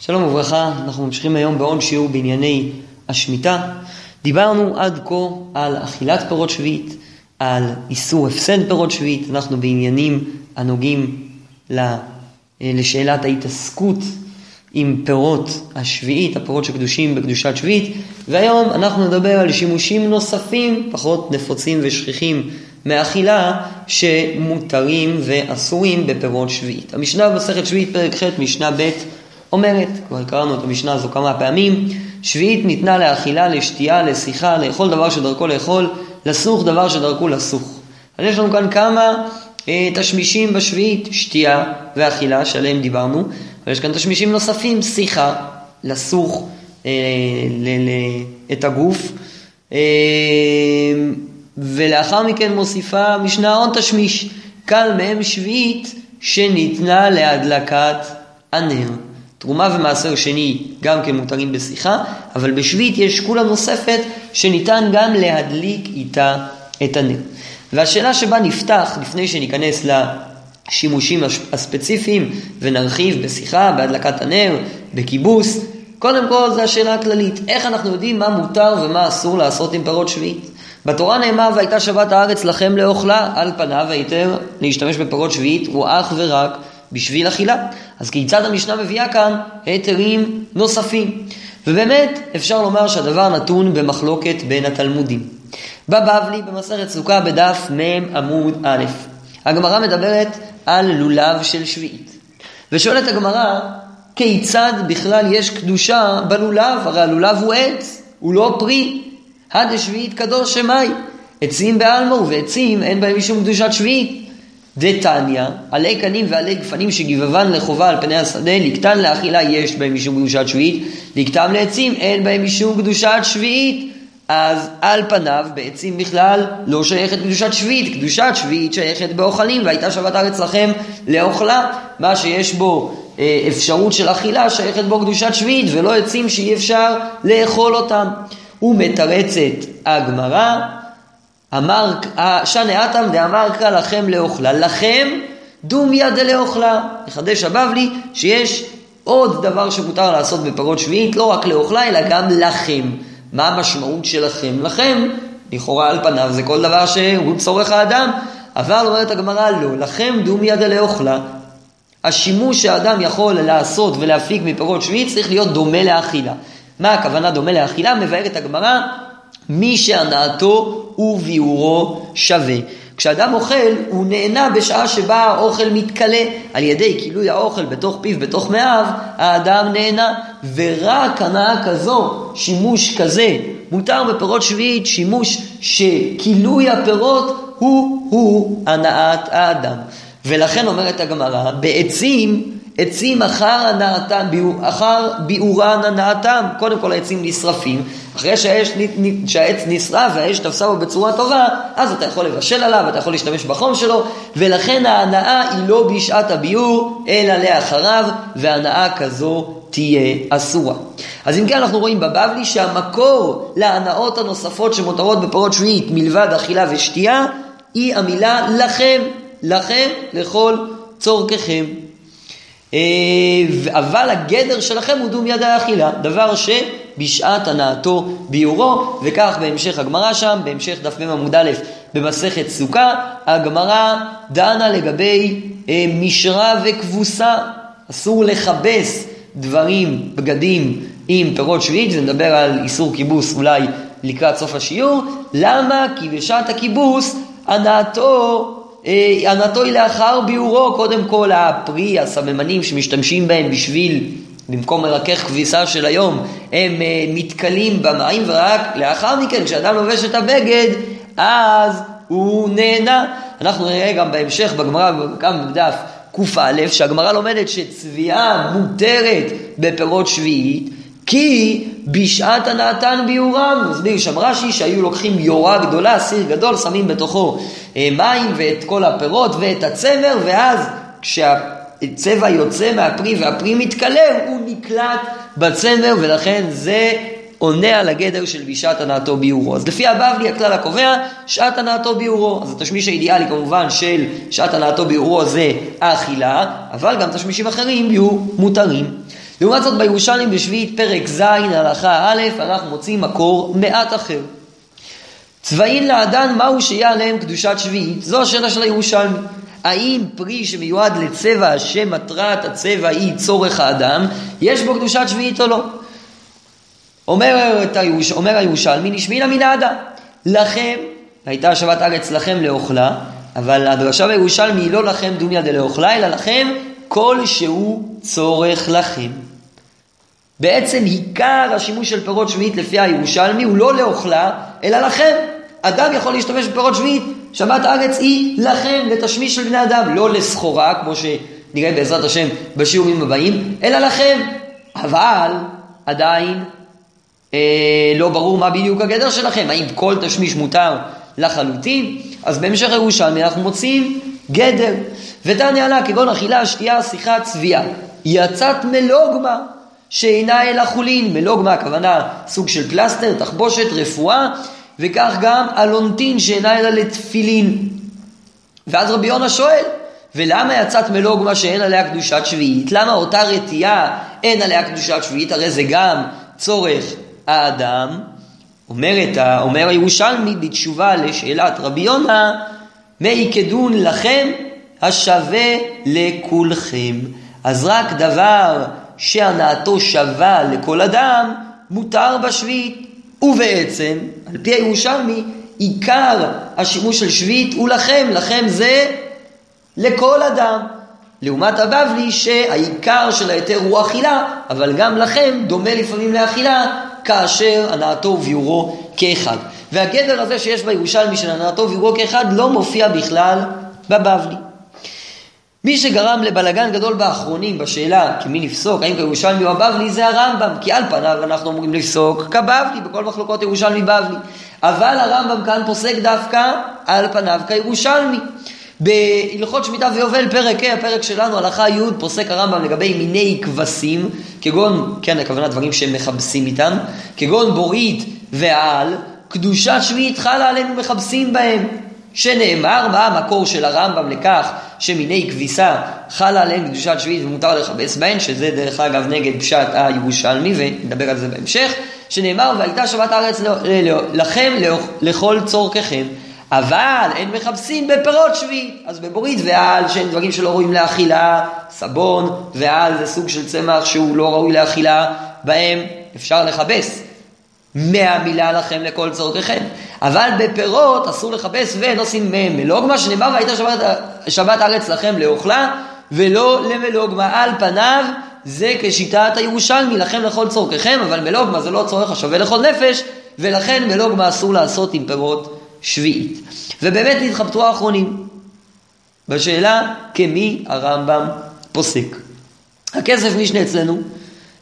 שלום וברכה, אנחנו ממשיכים היום בעוד שיעור בענייני השמיטה. דיברנו עד כה על אכילת פירות שביעית, על איסור הפסד פירות שביעית, אנחנו בעניינים הנוגעים לשאלת ההתעסקות עם פירות השביעית, הפירות שקדושים בקדושת שביעית, והיום אנחנו נדבר על שימושים נוספים, פחות נפוצים ושכיחים מאכילה, שמותרים ואסורים בפירות שביעית. המשנה במסכת שביעית פרק ח' משנה ב' אומרת, כבר קראנו את המשנה הזו כמה פעמים, שביעית ניתנה לאכילה, לשתייה, לשיחה, לאכול דבר שדרכו לאכול, לסוך דבר שדרכו לסוך. אז יש לנו כאן כמה אה, תשמישים בשביעית, שתייה ואכילה שעליהם דיברנו, ויש כאן תשמישים נוספים, שיחה, לסוך אה, ל, ל, את הגוף, אה, ולאחר מכן מוסיפה משנה עוד תשמיש, קל מהם שביעית שניתנה להדלקת הנר. תרומה ומעשר שני גם כן מותרים בשיחה, אבל בשביעית יש שקולה נוספת שניתן גם להדליק איתה את הנר. והשאלה שבה נפתח, לפני שניכנס לשימושים הספציפיים ונרחיב בשיחה, בהדלקת הנר, בכיבוס, קודם כל זו השאלה הכללית, איך אנחנו יודעים מה מותר ומה אסור לעשות עם פירות שביעית? בתורה נאמר והייתה שבת הארץ לכם לאוכלה, על פניו היתר להשתמש בפירות שביעית הוא אך ורק בשביל אכילה. אז כיצד המשנה מביאה כאן היתרים נוספים? ובאמת אפשר לומר שהדבר נתון במחלוקת בין התלמודים. בבבלי במסכת סוכה בדף מ עמוד א', הגמרא מדברת על לולב של שביעית. ושואלת הגמרא, כיצד בכלל יש קדושה בלולב? הרי הלולב הוא עץ, הוא לא פרי. עד שביעית קדוש שמאי. עצים בעלמו ועצים אין בהם משום קדושת שביעית. דתניא, עלי קנים ועלי גפנים שגבבן לחובה על פני השדה, לקטן לאכילה יש בהם משום קדושת שביעית, לקטם לעצים אין בהם משום קדושת שביעית. אז על פניו בעצים בכלל לא שייכת קדושת שביעית, קדושת שביעית שייכת באוכלים והייתה שבת הארץ לכם לאוכלה, מה שיש בו אה, אפשרות של אכילה שייכת בו קדושת שביעית ולא עצים שאי אפשר לאכול אותם. ומתרצת הגמרא אמר, שנה אטם דאמר קרא לכם לאוכלה. לכם דומיה דלאוכלה. מחדש הבבלי שיש עוד דבר שמותר לעשות בפרות שביעית, לא רק לאוכלה, אלא גם לכם. מה המשמעות שלכם? לכם, לכאורה על פניו זה כל דבר שהוא צורך האדם, אבל אומרת הגמרא לא, לכם דומיה דלאוכלה. השימוש שהאדם יכול לעשות ולהפיק מפירות שביעית צריך להיות דומה לאכילה. מה הכוונה דומה לאכילה? מבארת הגמרא מי שהנאתו וביאורו שווה. כשאדם אוכל, הוא נהנה בשעה שבה האוכל מתכלה. על ידי כילוי האוכל בתוך פיו, בתוך מאיו, האדם נהנה. ורק הנאה כזו, שימוש כזה, מותר בפירות שביעית, שימוש שכילוי הפירות הוא-הוא הנאת האדם. ולכן אומרת הגמרא, בעצים עצים אחר הנאתם, אחר ביעורן הנאתם, קודם כל העצים נשרפים, אחרי שהאש, שהעץ נשרף והאש תפסה בו בצורה טובה, אז אתה יכול לבשל עליו, אתה יכול להשתמש בחום שלו, ולכן ההנאה היא לא בשעת הביעור, אלא לאחריו, והנאה כזו תהיה אסורה. אז אם כן אנחנו רואים בבבלי שהמקור להנאות הנוספות שמותרות בפרות שביעית מלבד אכילה ושתייה, היא המילה לכם, לכם לכל צורככם. אה, אבל הגדר שלכם הוא דום יד האכילה, דבר שבשעת הנאתו ביורו, וכך בהמשך הגמרא שם, בהמשך דף מ עמוד א' במסכת סוכה, הגמרא דנה לגבי אה, משרה וכבוסה, אסור לכבס דברים, בגדים עם פירות שביעית, ונדבר על איסור כיבוס אולי לקראת סוף השיעור, למה? כי בשעת הכיבוס הנאתו אה, הנאתו היא לאחר ביאורו, קודם כל הפרי, הסממנים שמשתמשים בהם בשביל, במקום מרכך כביסה של היום, הם אה, מתכלים במים, ורק לאחר מכן, כשאדם לובש את הבגד, אז הוא נהנה. אנחנו נראה גם בהמשך בגמרא, גם בדף קא, שהגמרא לומדת שצביעה מותרת בפירות שביעית, כי בשעת הנאתן ביורם, מסביר שם רש"י שהיו לוקחים יורה גדולה, סיר גדול, שמים בתוכו אה, מים ואת כל הפירות ואת הצמר, ואז כשהצבע יוצא מהפרי והפרי מתקלר, הוא נקלט בצמר, ולכן זה עונה על הגדר של בשעת הנאתו ביורו. אז לפי הבבלי הכלל הקובע, שעת הנאתו ביורו. אז התשמיש האידיאלי כמובן של שעת הנאתו ביורו זה האכילה, אבל גם תשמישים אחרים יהיו מותרים. לעומת זאת בירושלים בשביעית פרק ז' הלכה א', אנחנו מוצאים מקור מעט אחר. צבאין לאדן מהו שיהיה עליהם קדושת שביעית? זו השאלה של הירושלמי. האם פרי שמיועד לצבע שמטרת הצבע היא צורך האדם, יש בו קדושת שביעית או לא? אומר, הירוש... אומר הירושלמי, נשמינה מן האדם. לכם, הייתה השבת הארץ לכם לאוכלה, אבל הדרשה בירושלמי היא לא לכם דומיה דלאוכלה, אלא לכם כל שהוא צורך לכם. בעצם עיקר השימוש של פירות שביעית לפי הירושלמי הוא לא לאוכלה, אלא לכם. אדם יכול להשתמש בפירות שביעית, שבת הארץ היא לכם, לתשמיש של בני אדם, לא לסחורה, כמו שנראה בעזרת השם בשיעורים הבאים, אלא לכם. אבל עדיין אה, לא ברור מה בדיוק הגדר שלכם, האם כל תשמיש מותר לחלוטין? אז בהמשך ירושלמי אנחנו מוצאים גדר. ותניא עלה כגון אכילה, שתייה, שיחה, צביעה. יצאת מלוגמה שאינה אלא חולין. מלוגמה הכוונה סוג של פלסטר, תחבושת, רפואה, וכך גם אלונטין שאינה אלא לתפילין. ואז רבי יונה שואל, ולמה יצאת מלוגמה שאין עליה קדושת שביעית? למה אותה רתיעה אין עליה קדושת שביעית? הרי זה גם צורך האדם. אומרת, אומר הירושלמי בתשובה לשאלת רבי יונה, מי כדון לכם השווה לכולכם. אז רק דבר שהנאתו שווה לכל אדם, מותר בשביעית. ובעצם, על פי הירושלמי, עיקר השימוש של שביעית הוא לכם, לכם זה לכל אדם. לעומת הבבלי שהעיקר של ההיתר הוא אכילה, אבל גם לכם דומה לפעמים לאכילה, כאשר הנאתו וביורו כאחד. והגדר הזה שיש בירושלמי של הנאתו וביורו כאחד לא מופיע בכלל בבבלי. מי שגרם לבלגן גדול באחרונים בשאלה כמי נפסוק, האם כירושלמי או הבבלי, זה הרמב"ם, כי על פניו אנחנו אמורים לפסוק כבבלי, בכל מחלוקות ירושלמי בבלי. אבל הרמב"ם כאן פוסק דווקא על פניו כירושלמי. בהלכות שמיטה ויובל, פרק ה', הפרק שלנו, הלכה י', פוסק הרמב"ם לגבי מיני כבשים, כגון, כן, הכוונה דברים שהם מכבסים איתם, כגון בורית ועל, קדושת שביעית חלה עלינו מכבסים בהם. שנאמר, מה המקור של הרמב"ם לכך שמיני כביסה חלה עליהם קדושת שביעית ומותר לכבס בהן, שזה דרך אגב נגד פשט הירושלמי, ונדבר על זה בהמשך, שנאמר, והייתה שבת הארץ לכם לכל צורככם. אבל אין מכבסים בפירות שביעית. אז בבורית ועל, שהם דברים שלא ראויים לאכילה, סבון, ועל זה סוג של צמח שהוא לא ראוי לאכילה, בהם אפשר לכבס. מהמילה לכם לכל צורככם. אבל בפירות אסור לכבס ונושאים מהם מלוגמה, שנאמר והייתה שבת, שבת ארץ לכם לאוכלה, ולא למלוגמה. על פניו זה כשיטת הירושלמי, לכם לכל צורככם, אבל מלוגמה זה לא צורך השווה לכל נפש, ולכן מלוגמה אסור לעשות עם פירות שביעית. ובאמת נתחבטו האחרונים בשאלה כמי הרמב"ם פוסק. הכסף משנה אצלנו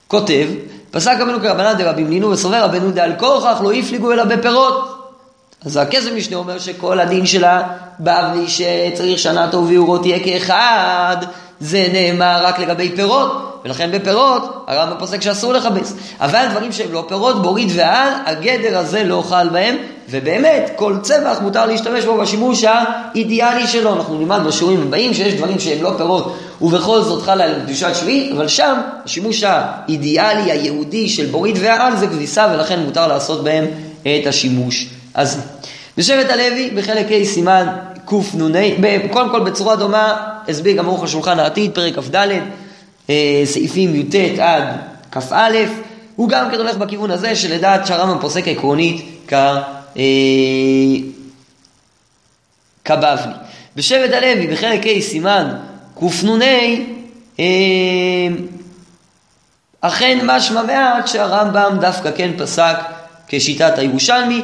כותב, פסק רבנו כרבנן דרבים נינו וסובר רבנו דעל כורכך לא הפליגו אלא בפירות. אז הכסף משנה אומר שכל הדין שלה בבלי שצריך שנה טוב ואורו תהיה כאחד, זה נאמר רק לגבי פירות, ולכן בפירות הרמב"ם פוסק שאסור לכבס. אבל דברים שהם לא פירות, בורית ועל, הגדר הזה לא חל בהם, ובאמת כל צמח מותר להשתמש בו בשימוש האידיאלי שלו. אנחנו נלמד בשיעורים הבאים שיש דברים שהם לא פירות ובכל זאת חלה עליהם קדושת שביעית, אבל שם השימוש האידיאלי היהודי של בורית ועל זה כביסה ולכן מותר לעשות בהם את השימוש הזה. בשבט הלוי בחלק ה' סימן קנ"ה, קודם כל בצורה דומה הסביר גם אורך השולחן העתיד, פרק כ"ד, סעיפים י"ט עד כ"א, הוא גם כן הולך בכיוון הזה שלדעת שהרמב"ם פוסק עקרונית כ... אה, כבבלי. בשבט הלוי בחלק ה' סימן קנ"ה אה, אכן משמע מעט שהרמב"ם דווקא כן פסק כשיטת הירושלמי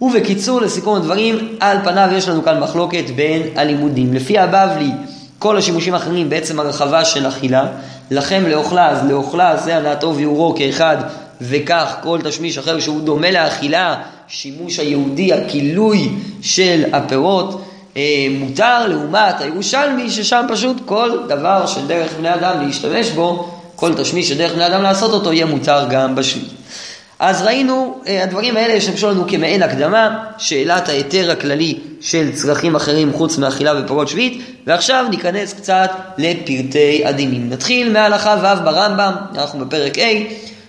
ובקיצור לסיכום הדברים על פניו יש לנו כאן מחלוקת בין הלימודים לפי הבבלי כל השימושים האחרים בעצם הרחבה של אכילה לכם לאוכלה אז לאוכלה זה הנעתו ויורו כאחד וכך כל תשמיש אחר שהוא דומה לאכילה שימוש היהודי הכילוי של הפירות אה, מותר לעומת הירושלמי, ששם פשוט כל דבר של דרך בני אדם להשתמש בו, כל תשמיש של דרך בני אדם לעשות אותו, יהיה מותר גם בשביל. אז ראינו, אה, הדברים האלה ישמשו לנו כמעין הקדמה, שאלת ההיתר הכללי של צרכים אחרים חוץ מאכילה ופירות שביעית, ועכשיו ניכנס קצת לפרטי הדינים. נתחיל מהלכה ו' ברמב"ם, אנחנו בפרק A,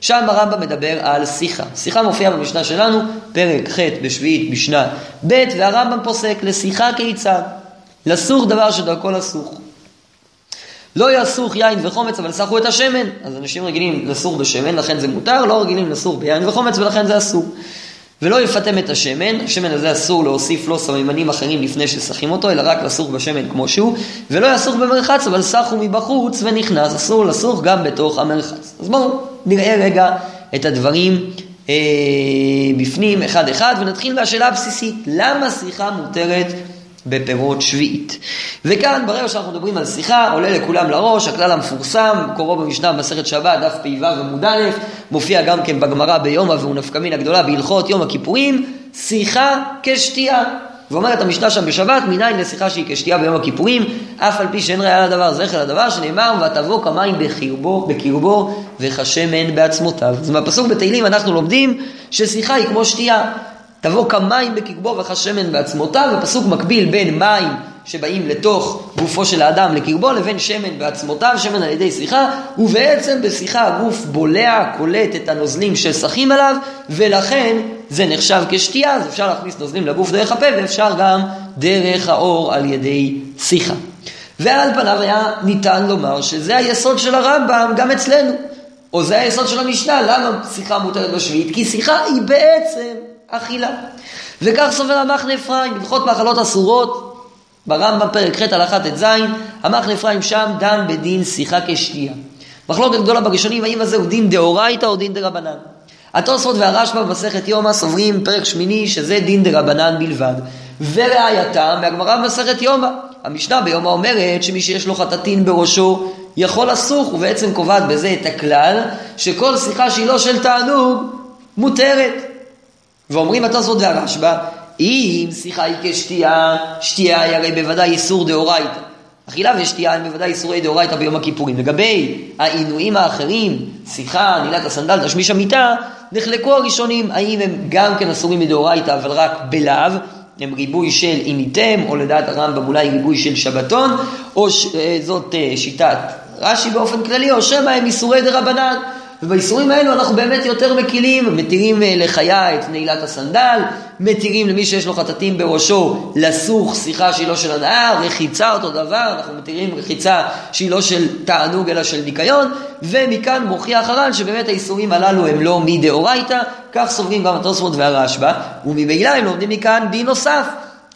שם הרמב"ם מדבר על שיחה. שיחה מופיעה במשנה שלנו, פרק ח' בשביעית משנה ב', והרמב"ם פוסק לשיחה כיצד? לסוך דבר שדרכו לסוך. לא יסוך יין וחומץ, אבל סחו את השמן. אז אנשים רגילים לסוך בשמן, לכן זה מותר, לא רגילים לסוך ביין וחומץ, ולכן זה אסור. ולא יפטם את השמן, השמן הזה אסור להוסיף לו סממנים אחרים לפני שסחים אותו, אלא רק לסוך בשמן כמו שהוא, ולא יסוך במרחץ, אבל סחו מבחוץ ונכנס, אסור לסוך גם בתוך המרחץ. אז בואו נראה רגע את הדברים אה, בפנים אחד אחד, ונתחיל מהשאלה הבסיסית, למה שיחה מותרת בפירות שביעית. וכאן, ברגע שאנחנו מדברים על שיחה, עולה לכולם לראש, הכלל המפורסם, קורו במשנה במסכת שבת, דף פ"ו עמוד א', מופיע גם כן בגמרא ביומא והוא נפקא מין הגדולה בהלכות יום הכיפורים, שיחה כשתייה. ואומרת המשנה שם בשבת, מניין לשיחה שהיא כשתייה ביום הכיפורים, אף על פי שאין ראיה לדבר זכר לדבר, שנאמר, ותבוא כמים בקרבו, בקרבו וכשמן בעצמותיו. אז מהפסוק בתהילים אנחנו לומדים ששיחה היא כמו שתייה. תבוא כמים בקרבו וכשמן בעצמותיו, ופסוק מקביל בין מים שבאים לתוך גופו של האדם לקרבו לבין שמן בעצמותיו, שמן על ידי שיחה, ובעצם בשיחה הגוף בולע, קולט את הנוזלים ששחים עליו, ולכן זה נחשב כשתייה, אז אפשר להכניס נוזלים לגוף דרך הפה, ואפשר גם דרך האור על ידי שיחה. ועל פניו היה ניתן לומר שזה היסוד של הרמב"ם גם אצלנו, או זה היסוד של המשנה, למה שיחה מותרת בשביעית? כי שיחה היא בעצם אכילה. וכך סובר המחנה אפרים, הלכות מאכלות אסורות, ברמב"ם פרק ח' הלכה ט"ז, המחנה אפרים שם דן בדין שיחה כשתייה. מחלוקת גדולה בראשונים, האם הזה הוא דין דאורייתא או דין דרבנן. התוספות והרשב"א במסכת יומא סוברים פרק שמיני שזה דין דרבנן בלבד. וראייתם מהגמרא במסכת יומא. המשנה ביומא אומרת שמי שיש לו חטטין בראשו יכול לסוך, ובעצם קובעת בזה את הכלל שכל שיחה שהיא לא של תענוג מותרת. ואומרים התוספות והרשב"א, אם שיחה היא כשתייה, שתייה היא הרי בוודאי איסור דאורייתא. אכילה ושתייה הם בוודאי איסורי דאורייתא ביום הכיפורים. לגבי העינויים האחרים, שיחה, נעילת הסנדל, תשמיש המיטה, נחלקו הראשונים האם הם גם כן אסורים מדאורייתא אבל רק בלאו, הם ריבוי של עיניתם, או לדעת הרמב"ם אולי ריבוי של שבתון, או ש... אה, זאת אה, שיטת רש"י באופן כללי, או שמא הם איסורי דרבנן. ובאיסורים האלו אנחנו באמת יותר מקילים, מתירים אה, לחיה את נעילת הסנדל, מתירים למי שיש לו חטטים בראשו לסוך שיחה שהיא לא של הנאה, רחיצה אותו דבר, אנחנו מתירים רחיצה שהיא לא של תענוג אלא של ניקיון, ומכאן מוכיח הר"ן שבאמת האיסורים הללו הם לא מדאורייתא, כך סוברים גם התוספות והרשב"א, וממילא הם לומדים מכאן דין נוסף.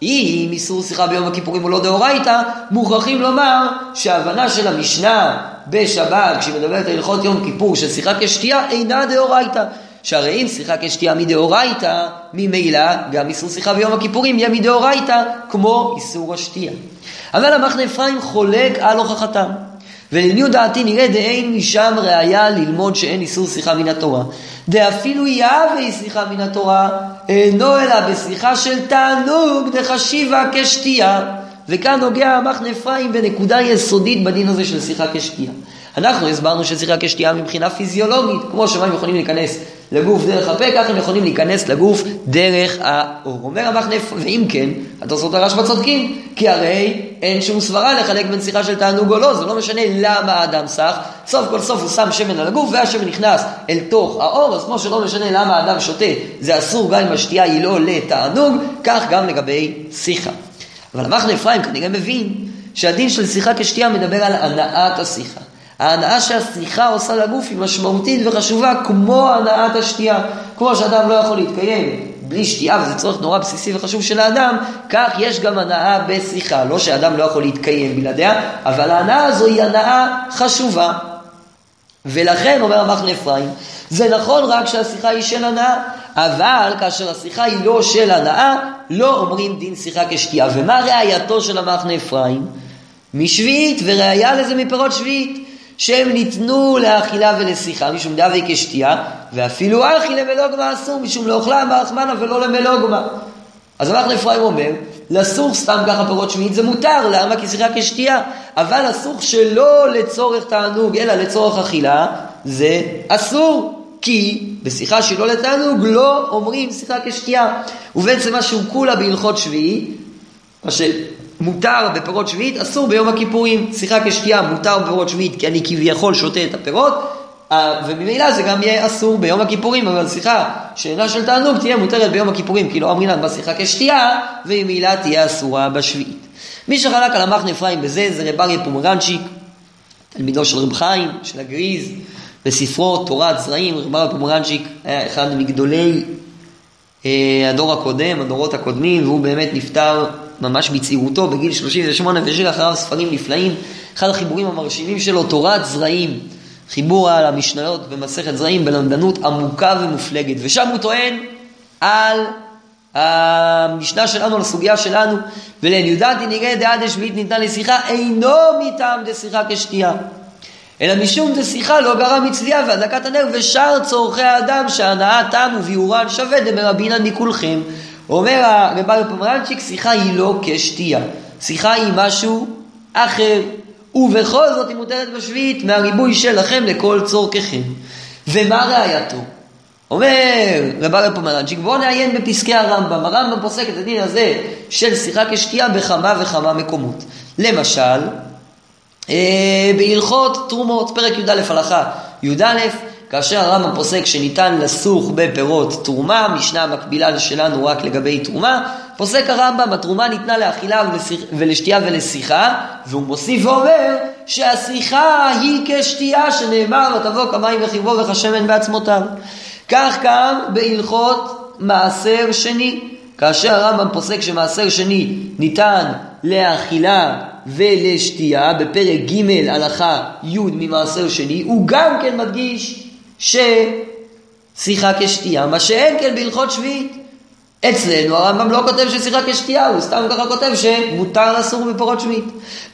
אם איסור שיחה ביום הכיפורים הוא לא דאורייתא, מוכרחים לומר שההבנה של המשנה בשבת, כשהיא מדברת על הלכות יום כיפור, ששיחה כשתייה אינה דאורייתא. שהרי אם שיחה כשתייה מדאורייתא, ממילא גם איסור שיחה ביום הכיפורים יהיה מדאורייתא, כמו איסור השתייה. אבל המחנה אפרים חולק על הוכחתם. ולעניות דעתי נראה דאין משם ראיה ללמוד שאין איסור שיחה מן התורה. דאפילו יהווה שיחה מן התורה, אינו אלא בשיחה של תענוג דחשיבה כשתייה. וכאן נוגע המחנה אפרים בנקודה יסודית בדין הזה של שיחה כשתייה. אנחנו הסברנו ששיחה כשתייה מבחינה פיזיולוגית, כמו שמים יכולים להיכנס לגוף דרך הפה, כך הם יכולים להיכנס לגוף דרך האור. אומר המחנה, ואם כן, התוספות הרשב"א צודקים, כי הרי אין שום סברה לחלק בין שיחה של תענוג או לא, זה לא משנה למה האדם סח, סוף כל סוף הוא שם שמן על הגוף והשמן נכנס אל תוך האור, אז כמו שלא משנה למה האדם שותה, זה אסור גם אם השתייה היא לא לתענוג, כך גם לגבי שיחה. אבל המחנה אפרים כנראה מבין שהדין של שיחה כשתייה מדבר על הנעת השיחה. ההנאה שהשיחה עושה לגוף היא משמעותית וחשובה כמו הנעת השתייה. כמו שאדם לא יכול להתקיים בלי שתייה, וזה צורך נורא בסיסי וחשוב של האדם, כך יש גם הנאה בשיחה. לא שאדם לא יכול להתקיים בלעדיה, אבל ההנאה הזו היא הנאה חשובה. ולכן, אומר המחנה אפרים, זה נכון רק שהשיחה היא של הנאה, אבל כאשר השיחה היא לא של הנאה, לא אומרים דין שיחה כשתייה. ומה ראייתו של המחנה אפרים? משביעית, וראיה לזה מפירות שביעית. שהם ניתנו לאכילה ולשיחה משום דאבי כשתייה, ואפילו אכילה ולוגמה אסור משום לאוכלה ברחמנה ולא למלוגמה. אז אנחנו אפרים אומר, לסוך סתם ככה פירות שביעית זה מותר, למה? כי שיחה כשתייה, אבל לסוך שלא לצורך תענוג אלא לצורך אכילה, זה אסור. כי בשיחה שלא לתענוג לא אומרים שיחה כשתייה. ובעצם מה שהוא כולה בהלכות שביעי, מה שמותר בפירות שביעית, אסור ביום הכיפורים. שיחה כשתייה מותר בפירות שביעית כי אני כביכול שותה את הפירות, אה, וממילא זה גם יהיה אסור ביום הכיפורים, אבל שיחה שאינה של תענוג תהיה מותרת ביום הכיפורים, כי לא אמרינן בשיחה כשתייה, וממילא תהיה אסורה בשביעית. מי שחלק על המחנה אפרים בזה זה רב אריה פומרנצ'יק, תלמידו של רב חיים, של הגריז, בספרו תורת זרעים, רב אריה פומרנצ'יק היה אחד מגדולי אה, הדור הקודם, הדורות הקודמים, והוא באמת נפטר ממש בצעירותו, בגיל 38, והשאיר אחריו ספרים נפלאים. אחד החיבורים המרשימים שלו, תורת זרעים. חיבור על המשניות במסכת זרעים בלמדנות עמוקה ומופלגת. ושם הוא טוען על המשנה שלנו, על הסוגיה שלנו, ולן יודעתי נראה דעה דשביעית ניתנה לשיחה, אינו מטעם דשיחה כשתייה. אלא משום דשיחה לא גרם מצלייה והדלקת הנר ושאר צורכי האדם שהנאה תם וביאורן שווה דמרבינן מכולכם. אומר הרב פומרנצ'יק, שיחה היא לא כשתייה. שיחה היא משהו אחר. ובכל זאת היא מותרת בשביעית מהריבוי שלכם לכל צורככם. ומה ראייתו? אומר רב אריה פומרנצ'יק, בואו נעיין בפסקי הרמב"ם. הרמב"ם פוסק את הדין הזה של שיחה כשתייה בכמה וכמה מקומות. למשל, אה, בהלכות תרומות, פרק י"א הלכה י"א, כאשר הרמב"ם פוסק שניתן לסוך בפירות תרומה, משנה מקבילה שלנו רק לגבי תרומה, פוסק הרמב"ם, התרומה ניתנה לאכילה ולשתייה ולשיחה, והוא מוסיף ואומר שהשיחה היא כשתייה שנאמר ותבוא כמים וחיבו וכשמן בעצמותיו. כך גם בהלכות מעשר שני, כאשר הרמב"ם פוסק שמעשר שני ניתן לאכילה ולשתייה, בפרק ג' הלכה י' ממעשר שני, הוא גם כן מדגיש ששיחה כשתייה, מה שאין כן בהלכות שביעית. אצלנו הרמב"ם לא כותב ששיחה כשתייה, הוא סתם ככה כותב שמותר לסור בפרות שביעית.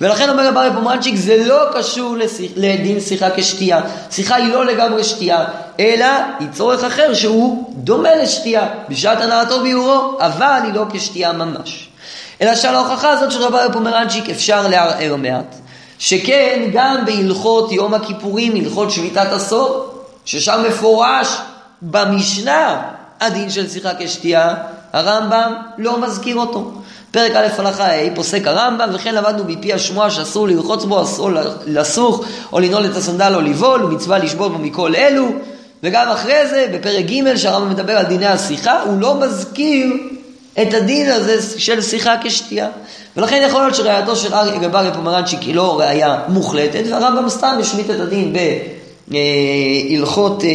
ולכן אומר רבי פומרנצ'יק, זה לא קשור לשיח, לדין שיחה כשתייה. שיחה היא לא לגמרי שתייה, אלא היא צורך אחר שהוא דומה לשתייה, בשעת הנעתו ביורו, אבל היא לא כשתייה ממש. אלא שעל ההוכחה הזאת של רבי פומרנצ'יק אפשר לערער מעט. שכן גם בהלכות יום הכיפורים, הלכות שביתת עשור, ששם מפורש במשנה הדין של שיחה כשתייה, הרמב"ם לא מזכיר אותו. פרק א' הלכה ה' פוסק הרמב"ם וכן למדנו מפי השמועה שאסור לרחוץ בו, אסור לסוך או לנעול את הסנדל או לבעול ומצווה לשבות בו מכל אלו וגם אחרי זה בפרק ג' שהרמב"ם מדבר על דיני השיחה הוא לא מזכיר את הדין הזה של שיחה כשתייה ולכן יכול להיות שראייתו של אריה גברי פומרנצ'יק היא לא ראייה מוחלטת והרמב"ם סתם השמיט את הדין ב... אה, הלכות אה,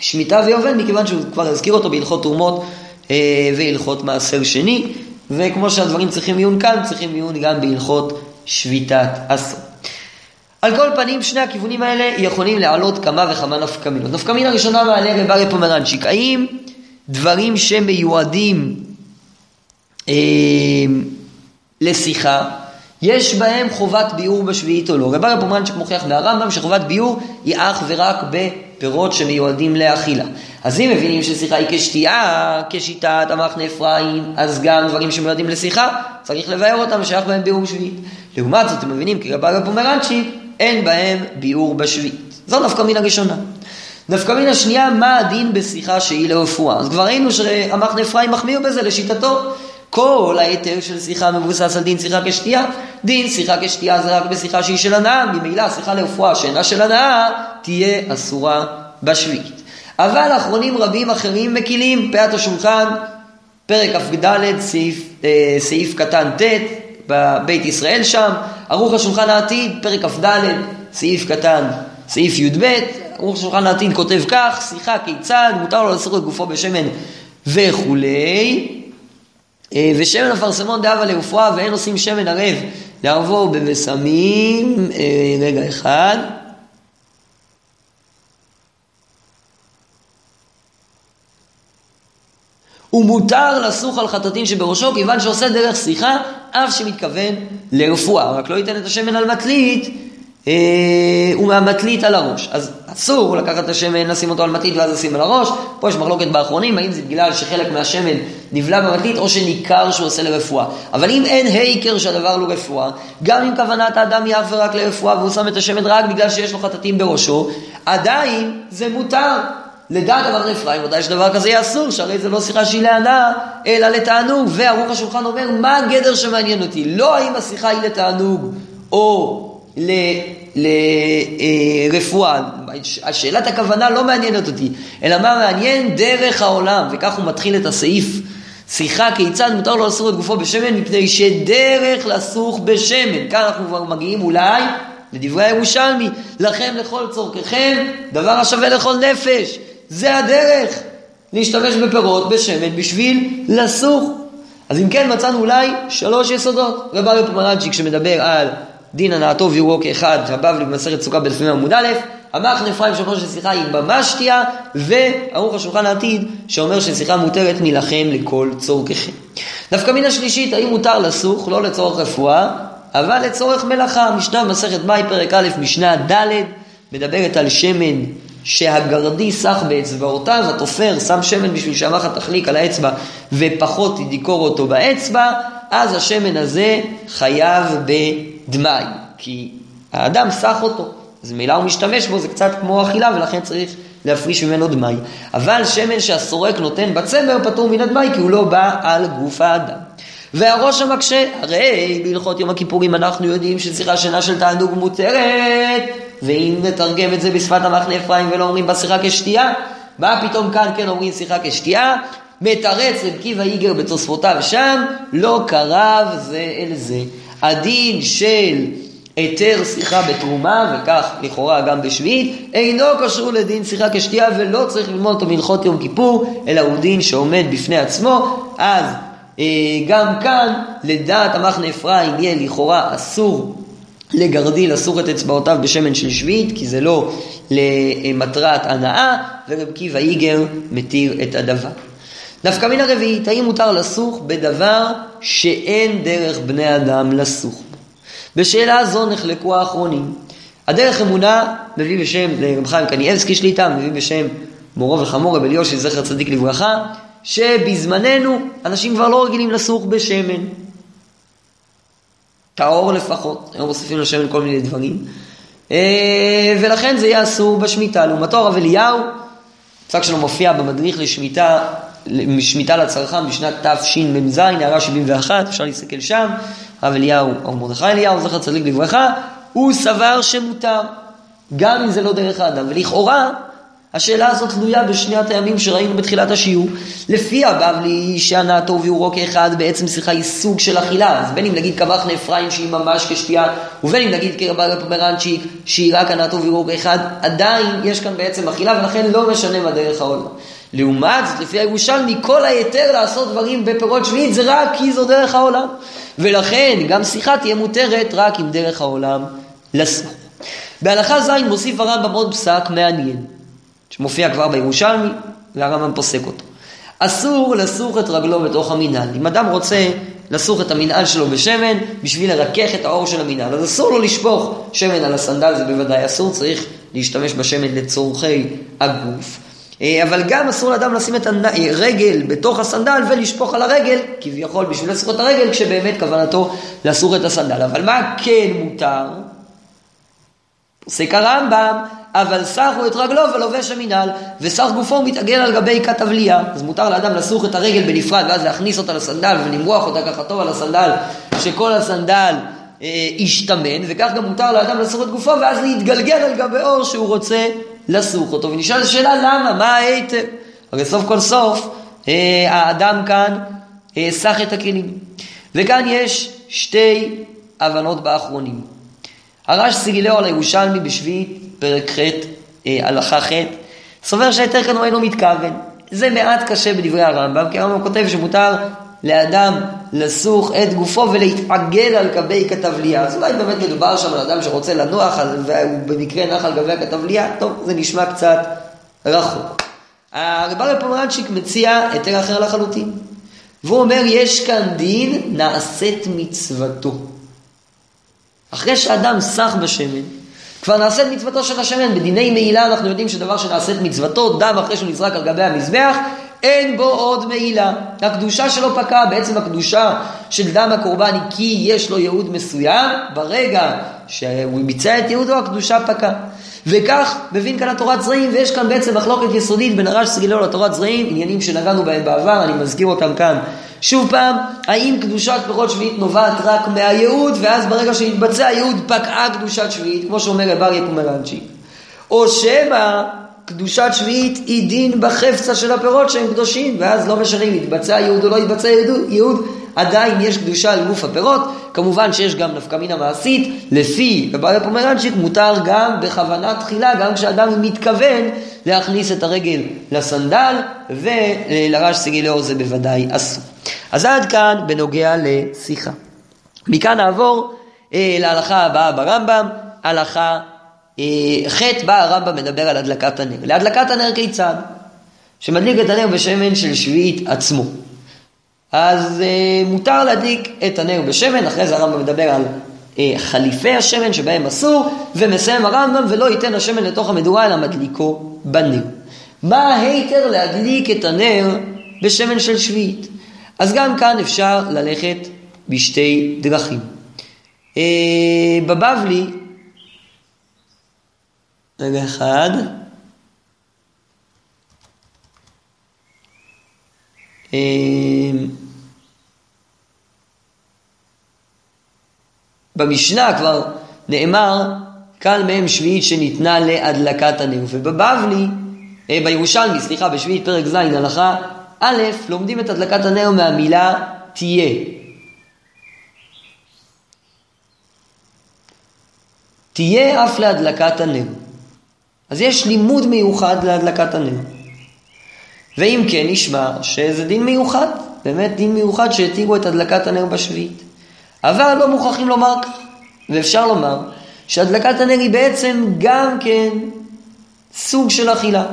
שמיטה ויובל, מכיוון שהוא כבר הזכיר אותו בהלכות תרומות אה, והלכות מעשר שני, וכמו שהדברים צריכים עיון כאן, צריכים עיון גם בהלכות שביתת עשור. על כל פנים, שני הכיוונים האלה יכולים להעלות כמה וכמה נפקמינות. נפקמינה ראשונה מעלה רב אריה פומרנצ'יק, האם דברים שמיועדים אה, לשיחה, יש בהם חובת ביאור בשביעית או לא. רב אריה פומרנצ'יק מוכיח מהרמב"ם שחובת ביאור היא אך ורק בפירות שמיועדים לאכילה. אז אם מבינים ששיחה היא כשתייה, כשיטת המחנה אפרים, אז גם דברים שמיועדים לשיחה, צריך לבאר אותם שייך בהם ביאור בשביעית. לעומת זאת, הם מבינים כי רב אריה פומרנצ'יק אין בהם ביאור בשביעית. זו נפקא מינה ראשונה. נפקא מינה שנייה, מה הדין בשיחה שהיא לרפואה? אז כבר ראינו שהמחנה אפרים מחמיר בזה לשיטתו. כל ההיתר של שיחה מבוסס על דין שיחה כשתייה. דין שיחה כשתייה זה רק בשיחה שהיא של הנאה, ממילא שיחה לרפואה שאינה של הנאה תהיה אסורה בשביעית. אבל אחרונים רבים אחרים מקילים, פאת השולחן, פרק כ"ד, סעיף, אה, סעיף קטן ט', בבית ישראל שם, ערוך השולחן העתיד, פרק כ"ד, סעיף קטן, סעיף י"ב, ערוך השולחן העתיד כותב כך, שיחה כיצד, מותר לו לסור את גופו בשמן וכולי. אה, ושמן אפרסמון דאבה לרפואה ואין עושים שמן ערב. לעבור בבשמים, אה, רגע אחד. ומותר לסוך על חטאתין שבראשו כיוון שעושה דרך שיחה אף שמתכוון לרפואה, רק לא ייתן את השמן על מטלית אה, ומהמטלית על הראש. אז אסור לקחת את השמן, לשים אותו על מטלית ואז לשים על הראש. פה יש מחלוקת באחרונים, האם זה בגלל שחלק מהשמן נבלע במטלית או שניכר שהוא עושה לרפואה. אבל אם אין היכר שהדבר לא רפואה, גם אם כוונת האדם היא אך ורק לרפואה והוא שם את השמן רק בגלל שיש לו חטטים בראשו, עדיין זה מותר. לדעת אמר אפרים, ודאי שדבר כזה יהיה אסור, שהרי זה לא שיחה שהיא להנאה, אלא לתענוג. וערוך השולחן אומר, מה הגדר שמעניין אותי? לא האם השיחה היא לתענוג או לרפואה. שאלת הכוונה לא מעניינת אותי, אלא מה מעניין דרך העולם, וכך הוא מתחיל את הסעיף. שיחה כיצד מותר לו לסור את גופו בשמן, מפני שדרך לסוך בשמן. כאן אנחנו כבר מגיעים אולי לדברי הירושלמי, לכם לכל צורככם, דבר השווה לכל נפש. זה הדרך, להשתמש בפירות, בשמן, בשביל לסוך. אז אם כן מצאנו אולי שלוש יסודות. רב אריה פומרנצ'יק שמדבר על דין הנעתו ויורו כאחד, הבבלי במסכת סוכה בלפנים עמוד א', המחנה אפרים שאומר ששיחה היא ממש שתייה, וערוך השולחן העתיד שאומר ששיחה מותרת מלכם לכל צורככם. דווקא מן השלישית, האם מותר לסוך, לא לצורך רפואה, אבל לצורך מלאכה. משנה במסכת מאי פרק א', משנה ד', מדברת על שמן שהגרדי סח באצבעותיו, התופר שם שמן בשביל שהמחט תחליק על האצבע ופחות ידיקור אותו באצבע, אז השמן הזה חייב בדמאי, כי האדם סח אותו, אז מילה הוא משתמש בו, זה קצת כמו אכילה ולכן צריך להפריש ממנו דמאי. אבל שמן שהסורק נותן בצמר פטור מן הדמאי כי הוא לא בא על גוף האדם. והראש המקשה, הרי בהלכות יום הכיפורים אנחנו יודעים ששיחה שינה של תענוג מותרת, ואם נתרגם את זה בשפת המחנה אפרים ולא אומרים בשיחה כשתייה, מה פתאום כאן כן אומרים שיחה כשתייה? מתרץ רב קיבא איגר בתוספותיו שם, לא קרב זה אל זה. הדין של היתר שיחה בתרומה, וכך לכאורה גם בשביעית, אינו קשור לדין שיחה כשתייה ולא צריך ללמוד אותו מלכות יום כיפור, אלא הוא דין שעומד בפני עצמו, אז אה, גם כאן, לדעת המחנה אפרים יהיה לכאורה אסור לגרדיל, אסור את אצבעותיו בשמן של שביעית, כי זה לא למטרת הנאה, ורב קיבא איגר מתיר את הדבר. דווקא מן הרביעית, האם מותר לסוך בדבר שאין דרך בני אדם לסוך בו? בשאלה זו נחלקו האחרונים. הדרך אמונה מביא בשם רב חיים קניאבסקי שליטה, מביא בשם מורו וחמור רב אליושי זכר צדיק לברכה, שבזמננו אנשים כבר לא רגילים לסוך בשמן. טהור לפחות, היום מוסיפים לשמן כל מיני דברים. אה, ולכן זה יהיה אסור בשמיטה. לעומתו הרב אליהו, פסק שלו מופיע במדריך לשמיטה, שמיטה לצרכן בשנת תשמ"ז, הערה 71, אפשר להסתכל שם, הרב אליהו, או מרדכי אליהו, זכר צדיק לברכה, הוא סבר שמותר, גם אם זה לא דרך האדם. ולכאורה, השאלה הזאת תלויה בשני הטעמים שראינו בתחילת השיעור. לפי הבבלי שהנעתו ויורו כאחד, בעצם שיחה היא סוג של אכילה. אז בין אם נגיד קבח נפרים שהיא ממש כשתייה, ובין אם נגיד קרבה פומרנצ'יק שהיא רק הנעתו ויורו כאחד, עדיין יש כאן בעצם אכילה ולכן לא משנה מה דרך העולם. לעומת זאת, לפי הירושלמי, כל היתר לעשות דברים בפירות שביעית זה רק כי זו דרך העולם. ולכן גם שיחה תהיה מותרת רק עם דרך העולם לסוך. בהלכה ז' מוסיף הרמב"ם עוד פסק מעניין. שמופיע כבר בירושלמי, והרמב"ם פוסק אותו. אסור לסוך את רגלו בתוך המנהל. אם אדם רוצה לסוך את המנהל שלו בשמן בשביל לרכך את האור של המנהל, אז אסור לו לשפוך שמן על הסנדל, זה בוודאי אסור, צריך להשתמש בשמן לצורכי הגוף. אה, אבל גם אסור לאדם לשים את הרגל בתוך הסנדל ולשפוך על הרגל, כביכול בשביל לסוך את הרגל, כשבאמת כוונתו לסוך את הסנדל. אבל מה כן מותר? פוסק הרמב"ם אבל סח הוא את רגלו ולובש המנהל, וסח גופו מתעגל על גבי כת אבליה. אז מותר לאדם לסוך את הרגל בנפרד, ואז להכניס אותה לסנדל ולמרוח אותה ככה טוב על הסנדל, שכל הסנדל אה, ישתמן, וכך גם מותר לאדם לסוך את גופו, ואז להתגלגל על גבי אור שהוא רוצה לסוך אותו. ונשאל השאלה למה, מה ההיתר? הרי סוף כל סוף אה, האדם כאן אה, סח את הכלים. וכאן יש שתי הבנות באחרונים. הרש סיגילאו על הירושלמי בשביעית פרק ח', אה, הלכה ח', סובר שההיתר כאן הוא אינו מתכוון. זה מעט קשה בדברי הרמב"ם, כי הרמב"ם כותב שמותר לאדם לסוך את גופו ולהתעגל על גבי כתבליה. אז אולי באמת מדובר שם על אדם שרוצה לנוח והוא במקרה נח על גבי הכתבליה, טוב, זה נשמע קצת רחוק. הרב פומרנצ'יק מציע היתר אחר לחלוטין. והוא אומר, יש כאן דין נעשית מצוותו. אחרי שאדם סח בשמן, כבר נעשית מצוותו של השמן. בדיני מעילה אנחנו יודעים שדבר שנעשית מצוותו, דם אחרי שהוא נזרק על גבי המזבח, אין בו עוד מעילה. הקדושה שלו פקעה, בעצם הקדושה של דם הקורבן היא כי יש לו ייעוד מסוים, ברגע שהוא ביצע את ייעודו הקדושה פקעה. וכך מבין כאן התורת זרעים, ויש כאן בעצם מחלוקת יסודית בין הרש סגילו לתורת זרעים, עניינים שנגענו בהם בעבר, אני מזכיר אותם כאן שוב פעם, האם קדושת פירות שביעית נובעת רק מהייעוד, ואז ברגע שהתבצע הייעוד פקעה קדושת שביעית, כמו שאומר רב אריה פומרנצ'י. או שמא קדושת שביעית היא דין בחפצה של הפירות שהם קדושים, ואז לא משנה אם יתבצע ייעוד או לא יתבצע ייעוד, עדיין יש קדושה על גוף הפירות. כמובן שיש גם נפקא מינה מעשית, לפי רב אריה פומרנצ'יק מותר גם בכוונה תחילה, גם כשאדם מתכוון להכניס את הרגל לסנדל, ולרש סגילאו זה בוודאי אסור. אז עד כאן בנוגע לשיחה. מכאן נעבור אה, להלכה הבאה ברמב"ם, הלכה אה, ח' בה הרמב"ם מדבר על הדלקת הנר. להדלקת הנר כיצד? שמדליק את הנר בשמן של שביעית עצמו. אז אה, מותר להדליק את הנר בשמן, אחרי זה הרמב"ם מדבר על אה, חליפי השמן שבהם אסור, ומסיים הרמב"ם ולא ייתן השמן לתוך המדורה אלא מדליקו בנר. מה ההיתר להדליק את הנר בשמן של שביעית? אז גם כאן אפשר ללכת בשתי דרכים. אה, בבבלי, רגע אחד, אה, במשנה כבר נאמר, קל מהם שביעית שניתנה להדלקת הנר, ובבבלי, אה, בירושלמי, סליחה, בשביעית פרק ז', הלכה א', לומדים את הדלקת הנר מהמילה תהיה. תהיה אף להדלקת הנר. אז יש לימוד מיוחד להדלקת הנר. ואם כן, נשמע שזה דין מיוחד, באמת דין מיוחד שהתירו את הדלקת הנר בשביעית. אבל לא מוכרחים לומר כך, ואפשר לומר שהדלקת הנר היא בעצם גם כן סוג של אכילה.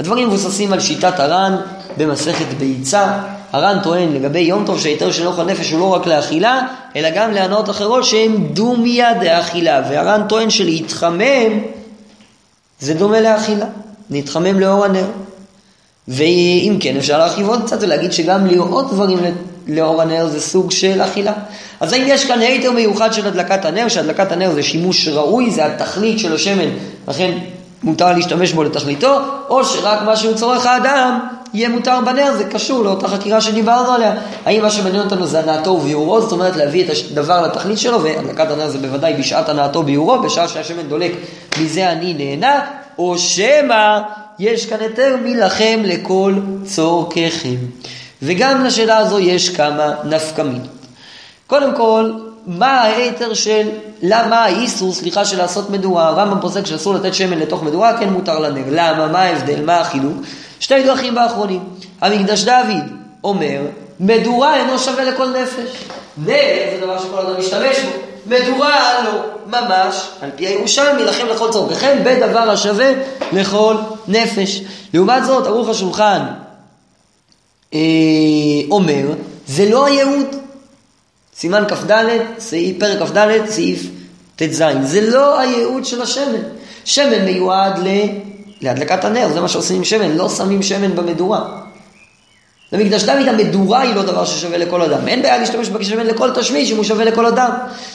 הדברים מבוססים על שיטת הר"ן במסכת ביצה. הר"ן טוען לגבי יום טוב שההיתר של אוכל נפש הוא לא רק לאכילה, אלא גם להנאות אחרות שהן דומיה דאכילה. והר"ן טוען שלהתחמם זה דומה לאכילה, להתחמם לאור הנר. ואם כן, אפשר להרחיב עוד קצת ולהגיד שגם לראות דברים לאור הנר זה סוג של אכילה. אז האם יש כאן היתר מיוחד של הדלקת הנר, שהדלקת הנר זה שימוש ראוי, זה התכלית של השמן, לכן מותר להשתמש בו לתכליתו, או שרק מה שהוא צורך האדם יהיה מותר בנר, זה קשור לאותה חקירה שדיברנו עליה. האם מה שמעניין אותנו זה הנאתו וביאורו, זאת אומרת להביא את הדבר לתכלית שלו, והדלקת הנר זה בוודאי בשעת הנאתו וביאורו, בשעה שהשמן דולק, מזה אני נהנה, או שמא יש כאן היתר מלחם לכל צורככם. וגם לשאלה הזו יש כמה נפקמינות. קודם כל, מה ההיתר של, למה האיסור, סליחה, של לעשות מדורה? הרמב"ם פוסק שאסור לתת שמן לתוך מדורה, כן מותר לנר. למה? מה ההבדל? מה החילוק? שתי דרכים באחרונים. המקדש דוד אומר, מדורה אינו שווה לכל נפש. נר זה דבר שכל אדם משתמש בו. מדורה לא, ממש, על פי הירושלמי, לכם לכל צורככם, בדבר השווה לכל נפש. לעומת זאת, ערוך השולחן אומר, זה לא הייעוד. סימן כ"ד, פרק כ"ד, סעיף ט"ז. זה לא הייעוד של השמן. שמן מיועד ל... להדלקת הנר, זה מה שעושים עם שמן, לא שמים שמן במדורה. במקדש דוד המדורה היא לא דבר ששווה לכל אדם. אין בעיה להשתמש בשמן לכל תשמיש אם הוא שווה לכל אדם.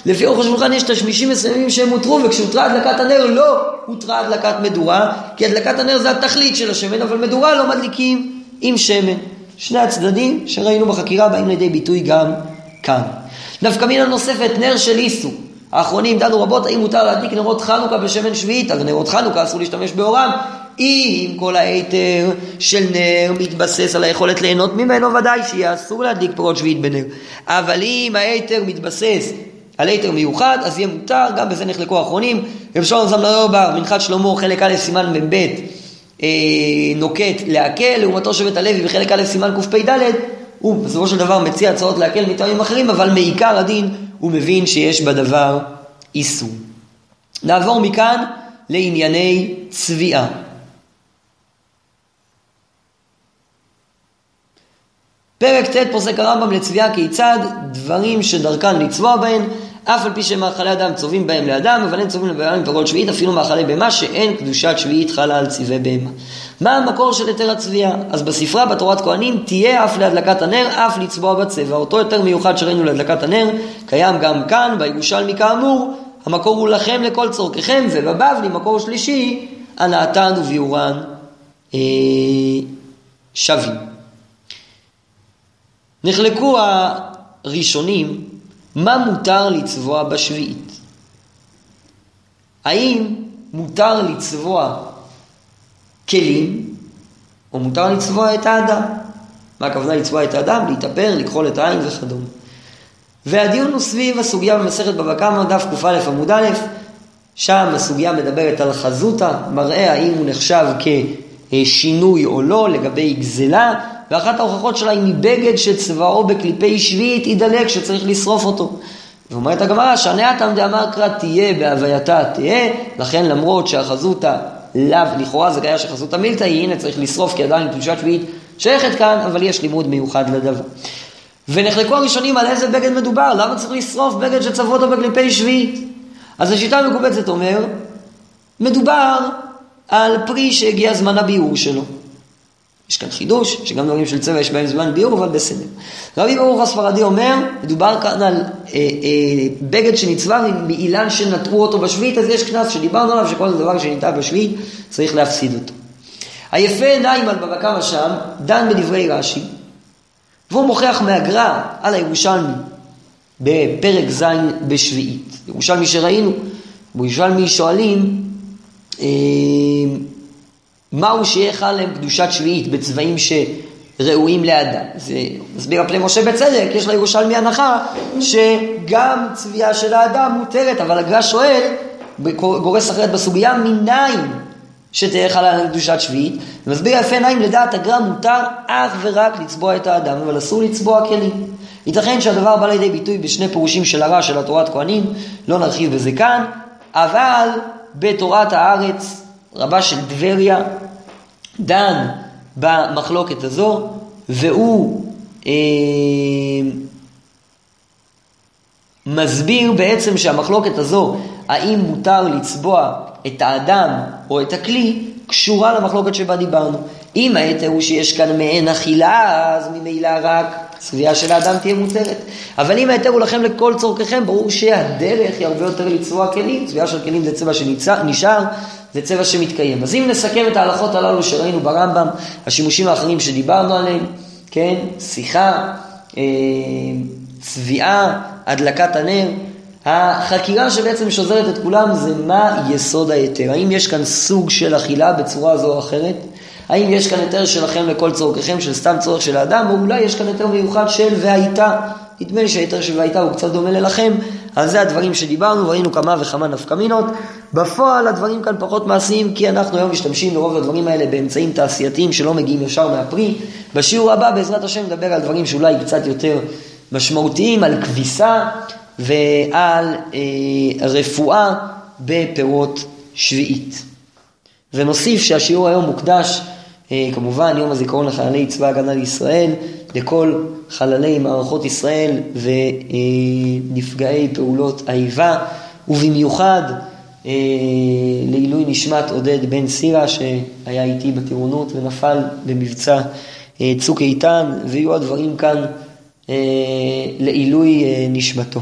לפי אורך השולחן יש תשמישים מסוימים שהם הותרו, וכשהותרה הדלקת הנר לא הותרה הדלקת מדורה, כי הדלקת הנר זה התכלית של השמן, אבל מדורה לא מדליקים עם שמן. שני הצדדים שראינו בחקירה באים לידי ביטוי גם כאן. נפקא מינה נוספת, נר של איסו. האחרונים דנו רבות האם מותר להדליק נרות חנוכה בשמן שביעית, אז נרות חנוכה אסור להשתמש באורם. אם כל ההיתר של נר מתבסס על היכולת ליהנות ממנו, ודאי שיהיה אסור להדליק פירות שביעית בנר. אבל אם ההיתר מתבסס על היתר מיוחד, אז יהיה מותר, גם בזה נחלקו האחרונים. רב שלום זמנר בר, מנחת שלמה, חלק א', סימן מ"ב, נוקט להקל, לעומתו שבט הלוי בחלק א', סימן קפ"ד, הוא בסופו של דבר מציע הצעות להקל מטעמים אחרים, אבל מעיקר הדין הוא מבין שיש בדבר איסור. נעבור מכאן לענייני צביעה. פרק ט' פוסק הרמב"ם לצביעה כיצד דברים שדרכן לצבוע בהן, אף על פי שמאכלי אדם צובעים בהם לאדם, אבל אין צובעים לבהמה מפרות שביעית, אפילו מאכלי בהמה שאין קדושת שביעית חלה על צבעי בהמה. מה המקור של היתר הצביעה? אז בספרה בתורת כהנים תהיה אף להדלקת הנר, אף לצבוע בצבע. אותו היתר מיוחד שראינו להדלקת הנר, קיים גם כאן, בירושלמי כאמור, המקור הוא לכם לכל צורככם, ובבבלי, מקור שלישי, הנאתן וביאורן אה, שווים. נחלקו הראשונים מה מותר לצבוע בשביעית. האם מותר לצבוע כלים, או מותר לצבוע את האדם? מה הכוונה לצבוע את האדם? להתאפר, לכחול את העין וכדומה. והדיון הוא סביב הסוגיה במסכת בבא קמא, דף קא עמוד א', שם הסוגיה מדברת על חזותה, מראה האם הוא נחשב כשינוי או לא לגבי גזלה, ואחת ההוכחות שלה היא מבגד שצבאו בקליפי שביעית ידלק שצריך לשרוף אותו. ואומרת הגמרא, שהנאתם דאמר קרא תהיה בהווייתה תהיה, לכן למרות שהחזותה לאו, לכאורה זה גאיה שחזותה מילתא היא, הנה צריך לשרוף כי עדיין קדושת שביעית שייכת כאן, אבל יש לימוד מיוחד לדבר. ונחלקו הראשונים על איזה בגד מדובר, למה צריך לשרוף בגד שצבעו אותו בקליפי שביעית? אז השיטה המקובצת אומר, מדובר על פרי שהגיע זמן הביאור שלו. יש כאן חידוש, שגם דברים של צבע יש בהם זמן ביאור, אבל בסדר. רבי ברוך הספרדי אומר, מדובר כאן על אה, אה, בגד שנצבע מאילן שנטעו אותו בשביעית, אז יש קנס שדיברנו עליו, שכל דבר שנטע בשביעית צריך להפסיד אותו. היפה עיניים על בבא קמא שם, דן בדברי רש"י, והוא מוכיח מהגר"א על הירושלמי בפרק ז' בשביעית. ירושלמי שראינו, בירושלמי שואלים, אה, מהו שיהיה להם קדושת שביעית בצבעים שראויים לאדם. זה מסביר הפני משה בצדק, יש לירושלמי הנחה שגם צביעה של האדם מותרת, אבל הגר"א שואל, גורס אחרת בסוגיה, מניין חלה להם קדושת שביעית, ומסביר יפה עיניים, לדעת הגר"א מותר אך ורק לצבוע את האדם, אבל אסור לצבוע כלים. ייתכן שהדבר בא לידי ביטוי בשני פירושים של הרע של התורת כהנים, לא נרחיב בזה כאן, אבל בתורת הארץ רבה של טבריה דן במחלוקת הזו, והוא אה, מסביר בעצם שהמחלוקת הזו, האם מותר לצבוע את האדם או את הכלי, קשורה למחלוקת שבה דיברנו. אם ההיתר הוא שיש כאן מעין אכילה, אז ממילא רק צביעה של האדם תהיה מותרת. אבל אם ההיתר הוא לכם לכל צורככם, ברור שהדרך היא הרבה יותר לצבוע כלים. צביעה של כלים זה צבע שנשאר, זה צבע שמתקיים. אז אם נסכם את ההלכות הללו שראינו ברמב"ם, השימושים האחרים שדיברנו עליהם, כן, שיחה, אה, צביעה, הדלקת הנר, החקירה שבעצם שוזרת את כולם זה מה יסוד ההיתר. האם יש כאן סוג של אכילה בצורה זו או אחרת? האם יש כאן היתר שלכם לכל צורככם, של סתם צורך של האדם, או אולי יש כאן היתר מיוחד של והייתה. נדמה לי שההיתר של והייתה הוא קצת דומה ללכם, אז זה הדברים שדיברנו, ראינו כמה וכמה נפקמינות. בפועל הדברים כאן פחות מעשיים, כי אנחנו היום משתמשים ברוב הדברים האלה באמצעים תעשייתיים שלא מגיעים ישר מהפרי. בשיעור הבא, בעזרת השם, נדבר על דברים שאולי קצת יותר משמעותיים, על כביסה ועל אה, רפואה בפירות שביעית. ונוסיף שהשיעור היום מוקדש אה, כמובן יום הזיכרון לחללי צבא הגנה לישראל, לכל חללי מערכות ישראל ונפגעי פעולות האיבה, ובמיוחד אה, לעילוי נשמת עודד בן סירה שהיה איתי בטירונות ונפל במבצע אה, צוק איתן, ויהיו הדברים כאן לעילוי נשמתו.